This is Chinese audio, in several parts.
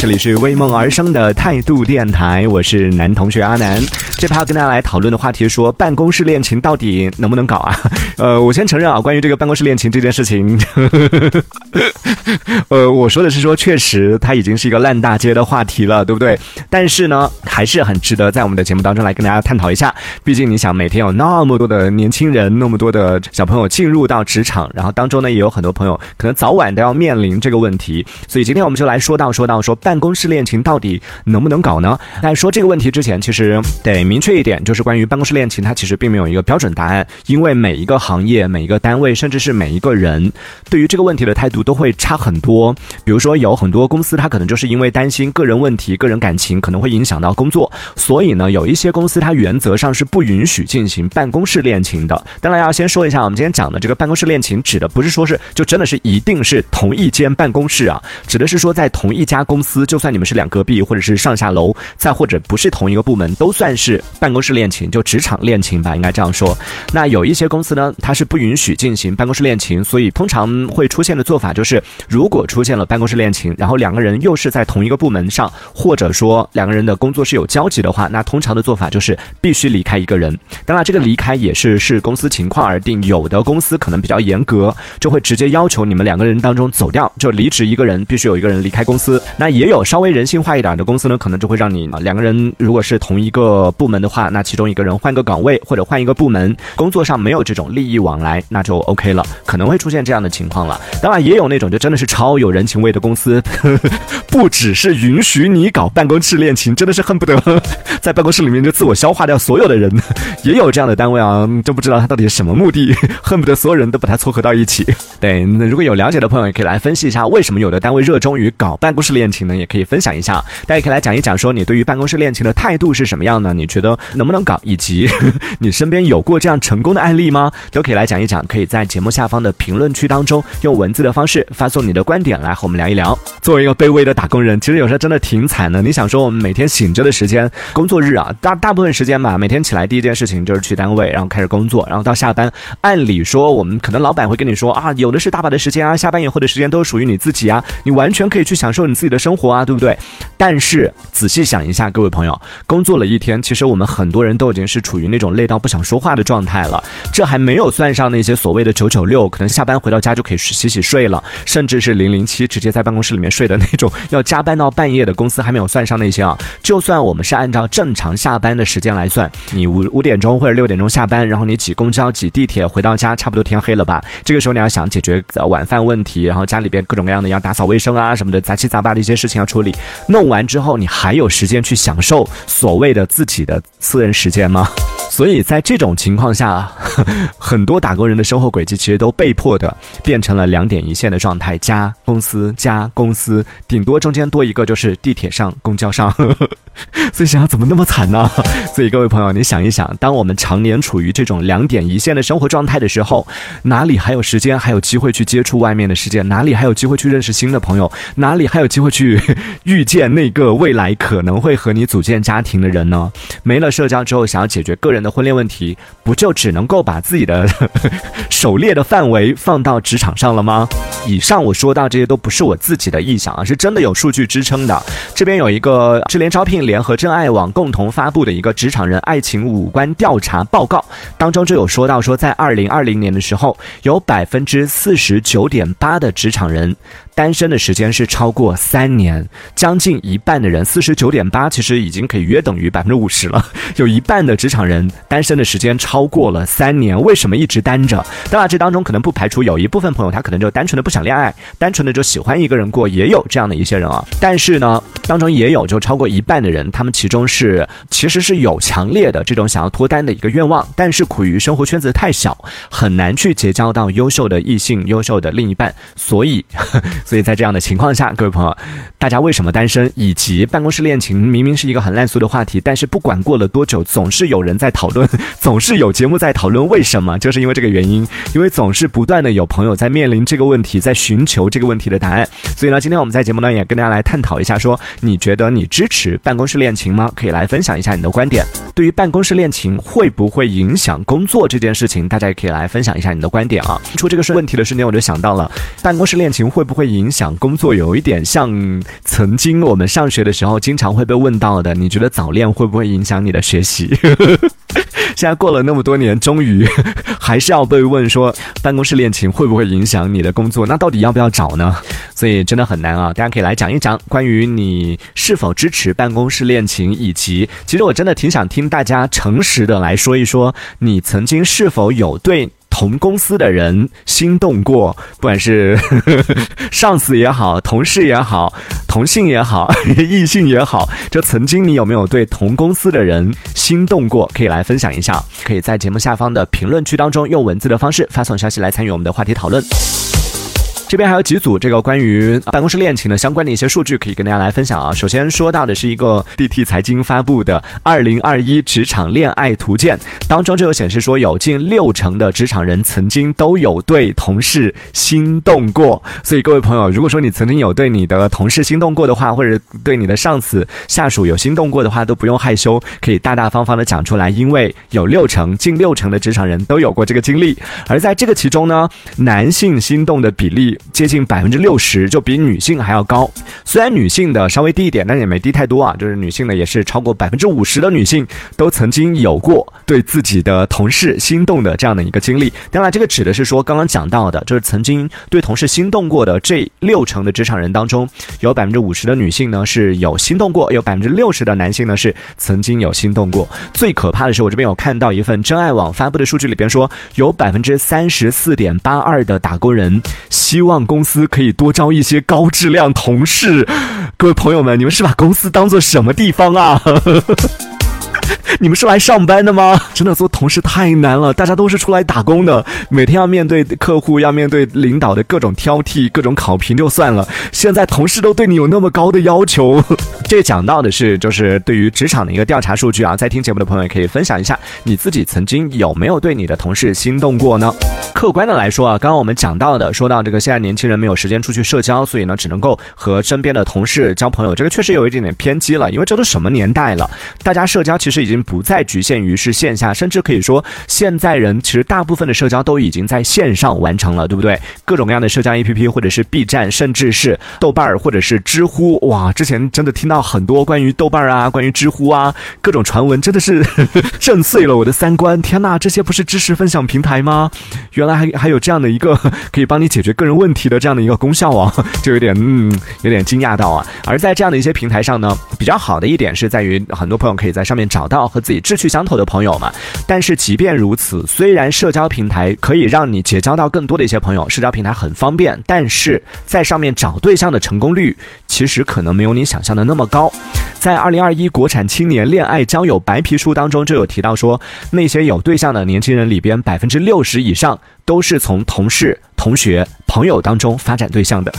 这里是为梦而生的态度电台，我是男同学阿南。这趴跟大家来讨论的话题说，办公室恋情到底能不能搞啊？呃，我先承认啊，关于这个办公室恋情这件事情，呃，我说的是说，确实它已经是一个烂大街的话题了，对不对？但是呢，还是很值得在我们的节目当中来跟大家探讨一下。毕竟你想，每天有那么多的年轻人，那么多的小朋友进入到职场，然后当中呢，也有很多朋友可能早晚都要面临这个问题。所以今天我们就来说到说到说。办公室恋情到底能不能搞呢？在说这个问题之前，其实得明确一点，就是关于办公室恋情，它其实并没有一个标准答案，因为每一个行业、每一个单位，甚至是每一个人，对于这个问题的态度都会差很多。比如说，有很多公司，它可能就是因为担心个人问题、个人感情可能会影响到工作，所以呢，有一些公司它原则上是不允许进行办公室恋情的。当然，要先说一下，我们今天讲的这个办公室恋情，指的不是说是就真的是一定是同一间办公室啊，指的是说在同一家公司。就算你们是两隔壁，或者是上下楼，再或者不是同一个部门，都算是办公室恋情，就职场恋情吧，应该这样说。那有一些公司呢，它是不允许进行办公室恋情，所以通常会出现的做法就是，如果出现了办公室恋情，然后两个人又是在同一个部门上，或者说两个人的工作是有交集的话，那通常的做法就是必须离开一个人。当然，这个离开也是视公司情况而定，有的公司可能比较严格，就会直接要求你们两个人当中走掉，就离职一个人，必须有一个人离开公司。那也有稍微人性化一点的公司呢，可能就会让你两个人如果是同一个部门的话，那其中一个人换个岗位或者换一个部门，工作上没有这种利益往来，那就 OK 了。可能会出现这样的情况了。当然，也有那种就真的是超有人情味的公司，不只是允许你搞办公室恋情，真的是恨不得在办公室里面就自我消化掉所有的人。也有这样的单位啊，就不知道他到底是什么目的，恨不得所有人都把他撮合到一起。对，那如果有了解的朋友，也可以来分析一下，为什么有的单位热衷于搞办公室恋情呢？也可以分享一下，大家可以来讲一讲，说你对于办公室恋情的态度是什么样呢？你觉觉得能不能搞，以及 你身边有过这样成功的案例吗？都可以来讲一讲，可以在节目下方的评论区当中用文字的方式发送你的观点来和我们聊一聊。作为一个卑微的打工人，其实有时候真的挺惨的。你想说，我们每天醒着的时间，工作日啊，大大部分时间吧，每天起来第一件事情就是去单位，然后开始工作，然后到下班，按理说我们可能老板会跟你说啊，有的是大把的时间啊，下班以后的时间都是属于你自己啊，你完全可以去享受你自己的生活啊，对不对？但是仔细想一下，各位朋友，工作了一天，其实我们很多人都已经是处于那种累到不想说话的状态了。这还没有算上那些所谓的九九六，可能下班回到家就可以洗洗睡了，甚至是零零七直接在办公室里面睡的那种，要加班到半夜的公司还没有算上那些啊。就算我们是按照正常下班的时间来算，你五五点钟或者六点钟下班，然后你挤公交、挤地铁回到家，差不多天黑了吧？这个时候你要想解决晚饭问题，然后家里边各种各样的要打扫卫生啊什么的杂七杂八的一些事情要处理。弄完之后，你还有时间去享受所谓的自己的私人时间吗？所以在这种情况下，很多打工人的生活轨迹其实都被迫的变成了两点一线的状态：加公司加公司，顶多中间多一个就是地铁上、公交上。所以想想怎么那么惨呢？所以各位朋友，你想一想，当我们常年处于这种两点一线的生活状态的时候，哪里还有时间、还有机会去接触外面的世界？哪里还有机会去认识新的朋友？哪里还有机会去 遇见那个未来可能会和你组建家庭的人呢？没了社交之后，想要解决个人的婚恋问题，不就只能够把自己的 狩猎的范围放到职场上了吗？以上我说到这些都不是我自己的臆想啊，是真的有数据支撑的。这边有一个智联招聘。联合真爱网共同发布的一个职职场人爱情五官调查报告当中就有说到，说在二零二零年的时候，有百分之四十九点八的职场人。单身的时间是超过三年，将近一半的人，四十九点八，其实已经可以约等于百分之五十了。有一半的职场人单身的时间超过了三年，为什么一直单着？当然，这当中可能不排除有一部分朋友，他可能就单纯的不想恋爱，单纯的就喜欢一个人过，也有这样的一些人啊。但是呢，当中也有就超过一半的人，他们其中是其实是有强烈的这种想要脱单的一个愿望，但是苦于生活圈子太小，很难去结交到优秀的异性、优秀的另一半，所以。所以在这样的情况下，各位朋友，大家为什么单身？以及办公室恋情明明是一个很烂俗的话题，但是不管过了多久，总是有人在讨论，总是有节目在讨论，为什么？就是因为这个原因，因为总是不断的有朋友在面临这个问题，在寻求这个问题的答案。所以呢，今天我们在节目呢也跟大家来探讨一下，说你觉得你支持办公室恋情吗？可以来分享一下你的观点。对于办公室恋情会不会影响工作这件事情，大家也可以来分享一下你的观点啊。出这个问题的瞬间，我就想到了办公室恋情会不会影影响工作，有一点像曾经我们上学的时候经常会被问到的。你觉得早恋会不会影响你的学习？现在过了那么多年，终于还是要被问说办公室恋情会不会影响你的工作？那到底要不要找呢？所以真的很难啊！大家可以来讲一讲关于你是否支持办公室恋情，以及其实我真的挺想听大家诚实的来说一说，你曾经是否有对。同公司的人心动过，不管是 上司也好，同事也好，同性也好，异性也好，就曾经你有没有对同公司的人心动过？可以来分享一下，可以在节目下方的评论区当中用文字的方式发送消息来参与我们的话题讨论。这边还有几组这个关于办公室恋情的相关的一些数据可以跟大家来分享啊。首先说到的是一个 DT 财经发布的二零二一职场恋爱图鉴当中就有显示说，有近六成的职场人曾经都有对同事心动过。所以各位朋友，如果说你曾经有对你的同事心动过的话，或者对你的上司、下属有心动过的话，都不用害羞，可以大大方方的讲出来，因为有六成近六成的职场人都有过这个经历。而在这个其中呢，男性心动的比例。接近百分之六十，就比女性还要高。虽然女性的稍微低一点，但也没低太多啊。就是女性的也是超过百分之五十的女性都曾经有过对自己的同事心动的这样的一个经历。当然，这个指的是说刚刚讲到的，就是曾经对同事心动过的这六成的职场人当中，有百分之五十的女性呢是有心动过，有百分之六十的男性呢是曾经有心动过。最可怕的是，我这边有看到一份真爱网发布的数据里边说，有百分之三十四点八二的打工人希望。望公司可以多招一些高质量同事，各位朋友们，你们是把公司当做什么地方啊？你们是来上班的吗？真的做同事太难了，大家都是出来打工的，每天要面对客户，要面对领导的各种挑剔、各种考评就算了，现在同事都对你有那么高的要求。这讲到的是，就是对于职场的一个调查数据啊，在听节目的朋友也可以分享一下，你自己曾经有没有对你的同事心动过呢？客观的来说啊，刚刚我们讲到的，说到这个现在年轻人没有时间出去社交，所以呢，只能够和身边的同事交朋友，这个确实有一点点偏激了，因为这都什么年代了，大家社交其实已经。不再局限于是线下，甚至可以说，现在人其实大部分的社交都已经在线上完成了，对不对？各种各样的社交 APP，或者是 B 站，甚至是豆瓣儿，或者是知乎，哇，之前真的听到很多关于豆瓣儿啊，关于知乎啊，各种传闻，真的是震碎了我的三观。天呐，这些不是知识分享平台吗？原来还还有这样的一个可以帮你解决个人问题的这样的一个功效啊，就有点嗯，有点惊讶到啊。而在这样的一些平台上呢，比较好的一点是在于，很多朋友可以在上面找到。和自己志趣相投的朋友嘛，但是即便如此，虽然社交平台可以让你结交到更多的一些朋友，社交平台很方便，但是在上面找对象的成功率其实可能没有你想象的那么高。在二零二一国产青年恋爱交友白皮书当中就有提到说，那些有对象的年轻人里边，百分之六十以上都是从同事、同学、朋友当中发展对象的，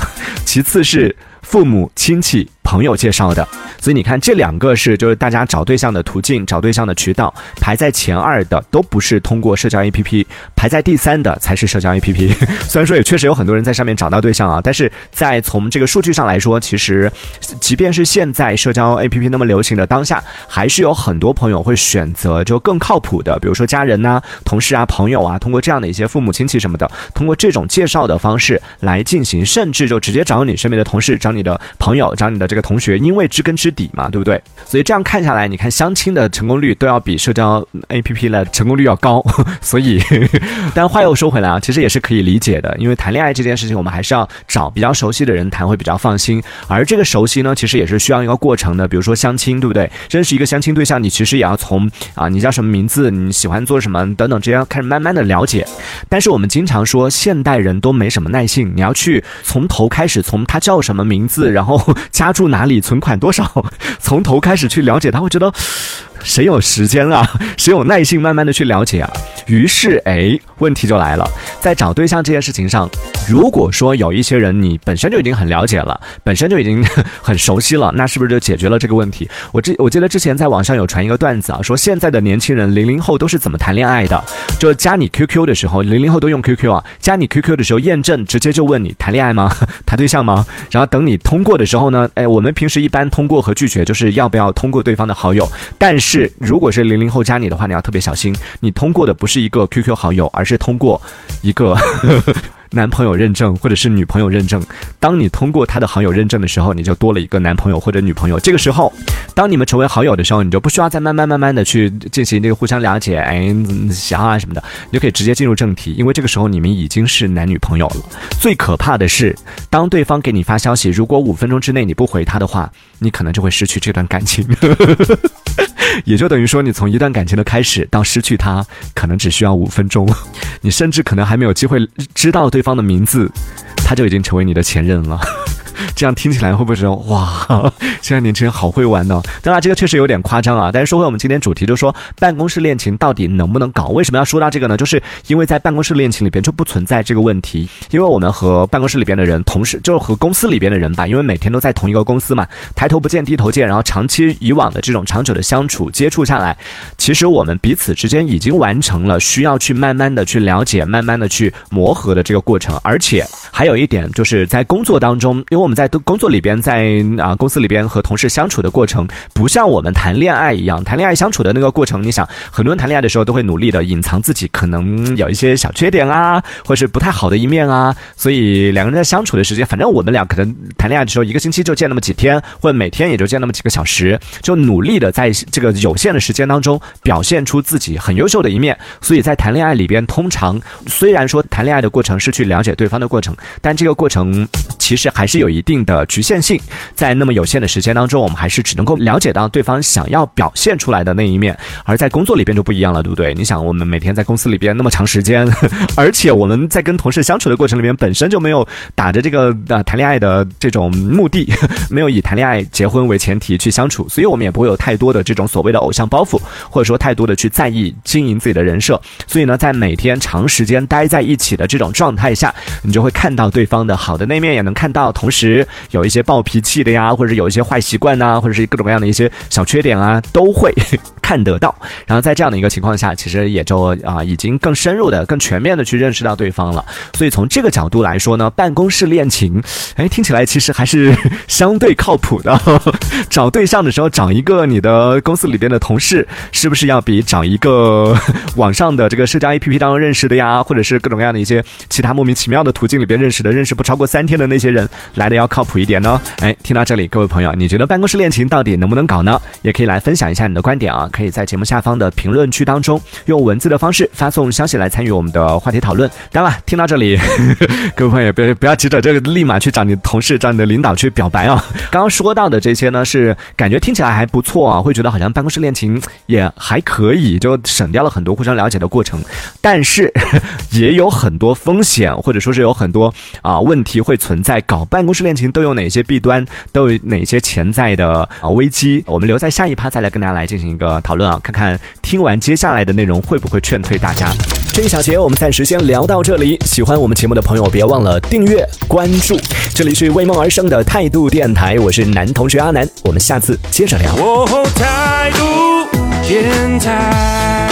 其次是父母亲戚。朋友介绍的，所以你看这两个是就是大家找对象的途径、找对象的渠道，排在前二的都不是通过社交 APP，排在第三的才是社交 APP。虽然说也确实有很多人在上面找到对象啊，但是在从这个数据上来说，其实即便是现在社交 APP 那么流行的当下，还是有很多朋友会选择就更靠谱的，比如说家人呐、同事啊、朋友啊，通过这样的一些父母亲戚什么的，通过这种介绍的方式来进行，甚至就直接找你身边的同事、找你的朋友、找你的这个。同学，因为知根知底嘛，对不对？所以这样看下来，你看相亲的成功率都要比社交 APP 的成功率要高。所以，但话又说回来啊，其实也是可以理解的，因为谈恋爱这件事情，我们还是要找比较熟悉的人谈会比较放心。而这个熟悉呢，其实也是需要一个过程的。比如说相亲，对不对？认识一个相亲对象，你其实也要从啊，你叫什么名字，你喜欢做什么等等，这样开始慢慢的了解。但是我们经常说，现代人都没什么耐性，你要去从头开始，从他叫什么名字，然后家住哪里，存款多少，从头开始去了解，他会觉得。谁有时间啊？谁有耐心慢慢的去了解啊？于是，哎，问题就来了，在找对象这件事情上，如果说有一些人你本身就已经很了解了，本身就已经很熟悉了，那是不是就解决了这个问题？我之我记得之前在网上有传一个段子啊，说现在的年轻人零零后都是怎么谈恋爱的？就加你 QQ 的时候，零零后都用 QQ 啊，加你 QQ 的时候验证直接就问你谈恋爱吗？谈对象吗？然后等你通过的时候呢，哎，我们平时一般通过和拒绝就是要不要通过对方的好友，但是。如果是零零后加你的话，你要特别小心。你通过的不是一个 QQ 好友，而是通过一个 男朋友认证或者是女朋友认证。当你通过他的好友认证的时候，你就多了一个男朋友或者女朋友。这个时候，当你们成为好友的时候，你就不需要再慢慢慢慢的去进行这个互相了解，哎，喜好啊什么的，你就可以直接进入正题。因为这个时候你们已经是男女朋友了。最可怕的是，当对方给你发消息，如果五分钟之内你不回他的话，你可能就会失去这段感情。也就等于说，你从一段感情的开始到失去他，可能只需要五分钟。你甚至可能还没有机会知道对方的名字，他就已经成为你的前任了。这样听起来会不会说哇，现在年轻人好会玩呢？当然，这个确实有点夸张啊。但是说回我们今天主题，就说办公室恋情到底能不能搞？为什么要说到这个呢？就是因为在办公室恋情里边就不存在这个问题，因为我们和办公室里边的人，同事就是和公司里边的人吧，因为每天都在同一个公司嘛，抬头不见低头见，然后长期以往的这种长久的相处接触下来，其实我们彼此之间已经完成了需要去慢慢的去了解、慢慢的去磨合的这个过程，而且还有一点就是在工作当中，因为我们在工作里边，在啊公司里边和同事相处的过程，不像我们谈恋爱一样，谈恋爱相处的那个过程，你想，很多人谈恋爱的时候都会努力的隐藏自己可能有一些小缺点啊，或是不太好的一面啊，所以两个人在相处的时间，反正我们俩可能谈恋爱的时候，一个星期就见那么几天，或者每天也就见那么几个小时，就努力的在这个有限的时间当中表现出自己很优秀的一面，所以在谈恋爱里边，通常虽然说谈恋爱的过程是去了解对方的过程，但这个过程其实还是有一定的。局限性，在那么有限的时间当中，我们还是只能够了解到对方想要表现出来的那一面，而在工作里边就不一样了，对不对？你想，我们每天在公司里边那么长时间，而且我们在跟同事相处的过程里面，本身就没有打着这个呃谈恋爱的这种目的，没有以谈恋爱结婚为前提去相处，所以我们也不会有太多的这种所谓的偶像包袱，或者说太多的去在意经营自己的人设。所以呢，在每天长时间待在一起的这种状态下，你就会看到对方的好的那面，也能看到，同时有。一些暴脾气的呀，或者有一些坏习惯呐，或者是各种各样的一些小缺点啊，都会 看得到。然后在这样的一个情况下，其实也就啊，已经更深入的、更全面的去认识到对方了。所以从这个角度来说呢，办公室恋情，哎，听起来其实还是 相对靠谱的。找对象的时候，找一个你的公司里边的同事，是不是要比找一个网上的这个社交 APP 当中认识的呀，或者是各种各样的一些其他莫名其妙的途径里边认识的、认识不超过三天的那些人来的要靠谱一？点呢？哎，听到这里，各位朋友，你觉得办公室恋情到底能不能搞呢？也可以来分享一下你的观点啊！可以在节目下方的评论区当中用文字的方式发送消息来参与我们的话题讨论。当然，听到这里，各位朋友别不要急着这个立马去找你的同事、找你的领导去表白啊！刚刚说到的这些呢，是感觉听起来还不错啊，会觉得好像办公室恋情也还可以，就省掉了很多互相了解的过程。但是 也有很多风险，或者说是有很多啊问题会存在。搞办公室恋情都有。哪些弊端都有哪些潜在的啊危机？我们留在下一趴再来跟大家来进行一个讨论啊，看看听完接下来的内容会不会劝退大家。这一小节我们暂时先聊到这里。喜欢我们节目的朋友，别忘了订阅关注。这里是为梦而生的态度电台，我是男同学阿南，我们下次接着聊。态度电台。